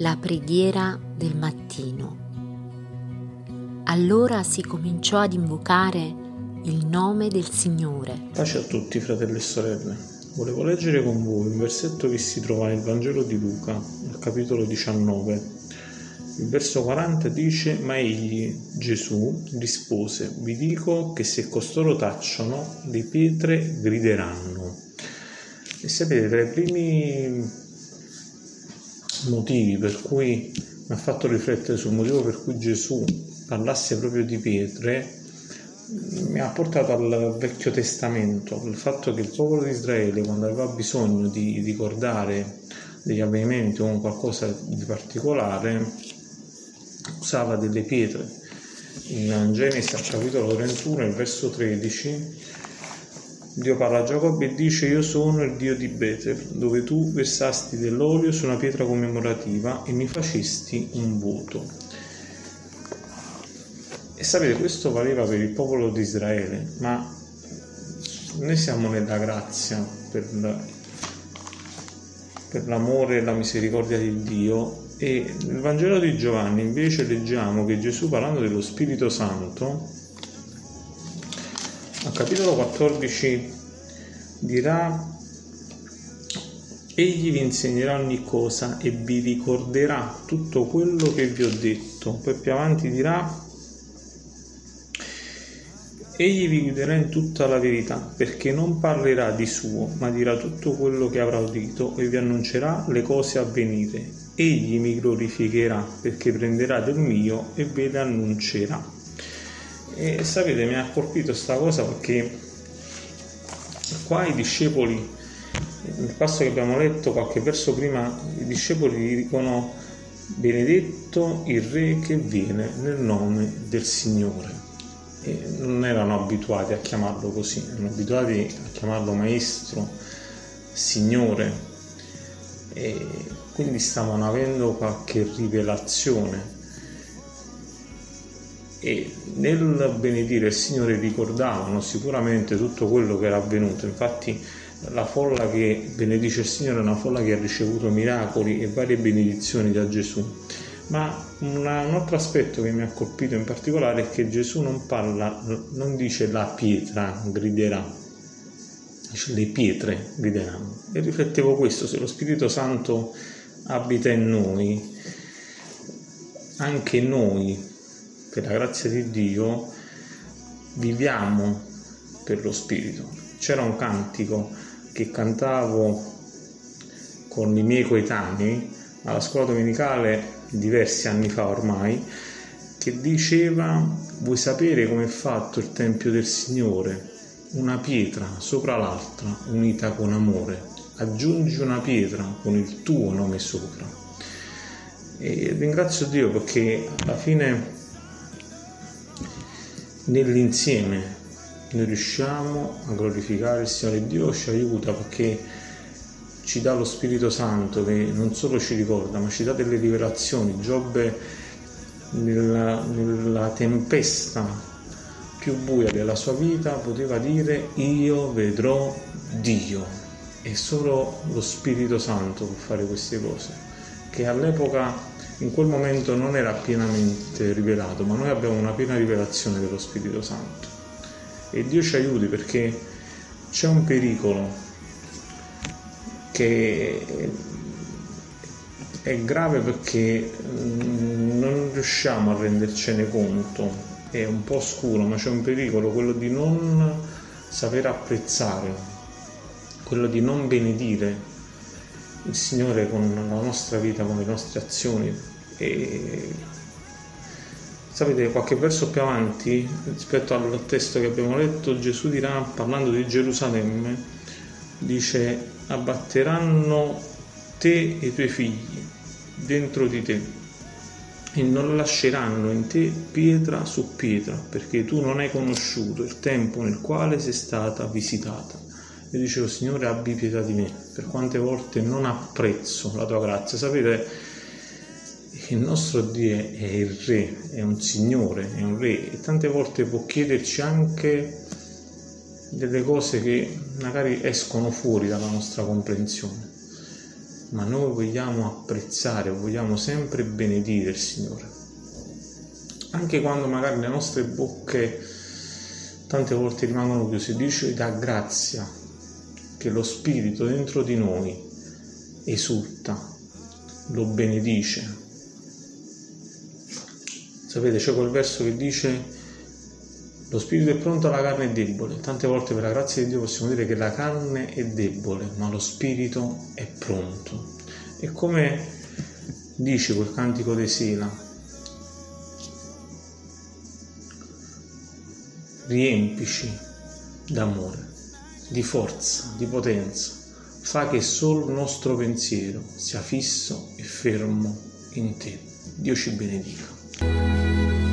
La preghiera del mattino. Allora si cominciò ad invocare il nome del Signore. Pace a tutti, fratelli e sorelle. Volevo leggere con voi un versetto che si trova nel Vangelo di Luca, al capitolo 19. Il verso 40 dice: Ma egli, Gesù, rispose: Vi dico che se costoro tacciono, le pietre grideranno. E sapete, tra i primi motivi per cui mi ha fatto riflettere sul motivo per cui Gesù parlasse proprio di pietre, mi ha portato al Vecchio Testamento, il fatto che il popolo di Israele, quando aveva bisogno di ricordare degli avvenimenti o qualcosa di particolare, usava delle pietre. In Genesi al capitolo 31, il verso 13, Dio parla a Giacobbe e dice io sono il Dio di Betel, dove tu versasti dell'olio su una pietra commemorativa e mi facesti un voto. E sapete, questo valeva per il popolo di Israele, ma noi siamo nella grazia per, per l'amore e la misericordia di Dio e nel Vangelo di Giovanni invece leggiamo che Gesù parlando dello Spirito Santo al capitolo 14 dirà Egli vi insegnerà ogni cosa e vi ricorderà tutto quello che vi ho detto. Poi più avanti dirà Egli vi guiderà in tutta la verità, perché non parlerà di suo, ma dirà tutto quello che avrà udito e vi annuncerà le cose a venire. Egli mi glorificherà, perché prenderà del mio e ve le annuncerà. E sapete, mi ha colpito questa cosa perché qua i discepoli, nel passo che abbiamo letto qualche verso prima, i discepoli dicono benedetto il re che viene nel nome del Signore. E non erano abituati a chiamarlo così, erano abituati a chiamarlo maestro, Signore. E quindi stavano avendo qualche rivelazione e nel benedire il Signore ricordavano sicuramente tutto quello che era avvenuto. Infatti la folla che benedice il Signore è una folla che ha ricevuto miracoli e varie benedizioni da Gesù. Ma una, un altro aspetto che mi ha colpito in particolare è che Gesù non parla, non dice la pietra griderà, dice le pietre grideranno. E riflettevo questo, se lo Spirito Santo abita in noi, anche noi per la grazia di Dio viviamo per lo Spirito. C'era un cantico che cantavo con i miei coetanei alla scuola domenicale diversi anni fa ormai, che diceva vuoi sapere come è fatto il Tempio del Signore? Una pietra sopra l'altra unita con amore. Aggiungi una pietra con il tuo nome sopra. E ringrazio Dio perché alla fine nell'insieme. Noi riusciamo a glorificare il Signore Dio ci aiuta perché ci dà lo Spirito Santo che non solo ci ricorda ma ci dà delle rivelazioni. Giobbe nella, nella tempesta più buia della sua vita poteva dire io vedrò Dio e solo lo Spirito Santo può fare queste cose che all'epoca in quel momento non era pienamente rivelato, ma noi abbiamo una piena rivelazione dello Spirito Santo. E Dio ci aiuti perché c'è un pericolo che è grave perché mm, non riusciamo a rendercene conto, è un po' scuro, ma c'è un pericolo, quello di non saper apprezzare, quello di non benedire il Signore con la nostra vita, con le nostre azioni. E sapete, qualche verso più avanti, rispetto al testo che abbiamo letto, Gesù dirà, parlando di Gerusalemme, dice, abbatteranno te e i tuoi figli dentro di te e non lasceranno in te pietra su pietra, perché tu non hai conosciuto il tempo nel quale sei stata visitata. Io dicevo, Signore, abbi pietà di me, per quante volte non apprezzo la tua grazia. Sapete, il nostro Dio è il Re, è un Signore, è un Re e tante volte può chiederci anche delle cose che magari escono fuori dalla nostra comprensione. ma noi vogliamo apprezzare, vogliamo sempre benedire il Signore. Anche quando magari le nostre bocche tante volte rimangono chiuse, dice da grazia che lo Spirito dentro di noi esulta, lo benedice. Sapete, c'è quel verso che dice lo spirito è pronto, la carne è debole. Tante volte per la grazia di Dio possiamo dire che la carne è debole, ma lo spirito è pronto. E come dice quel cantico di Sila, riempici d'amore, di forza, di potenza, fa che solo il nostro pensiero sia fisso e fermo in te. Dio ci benedica.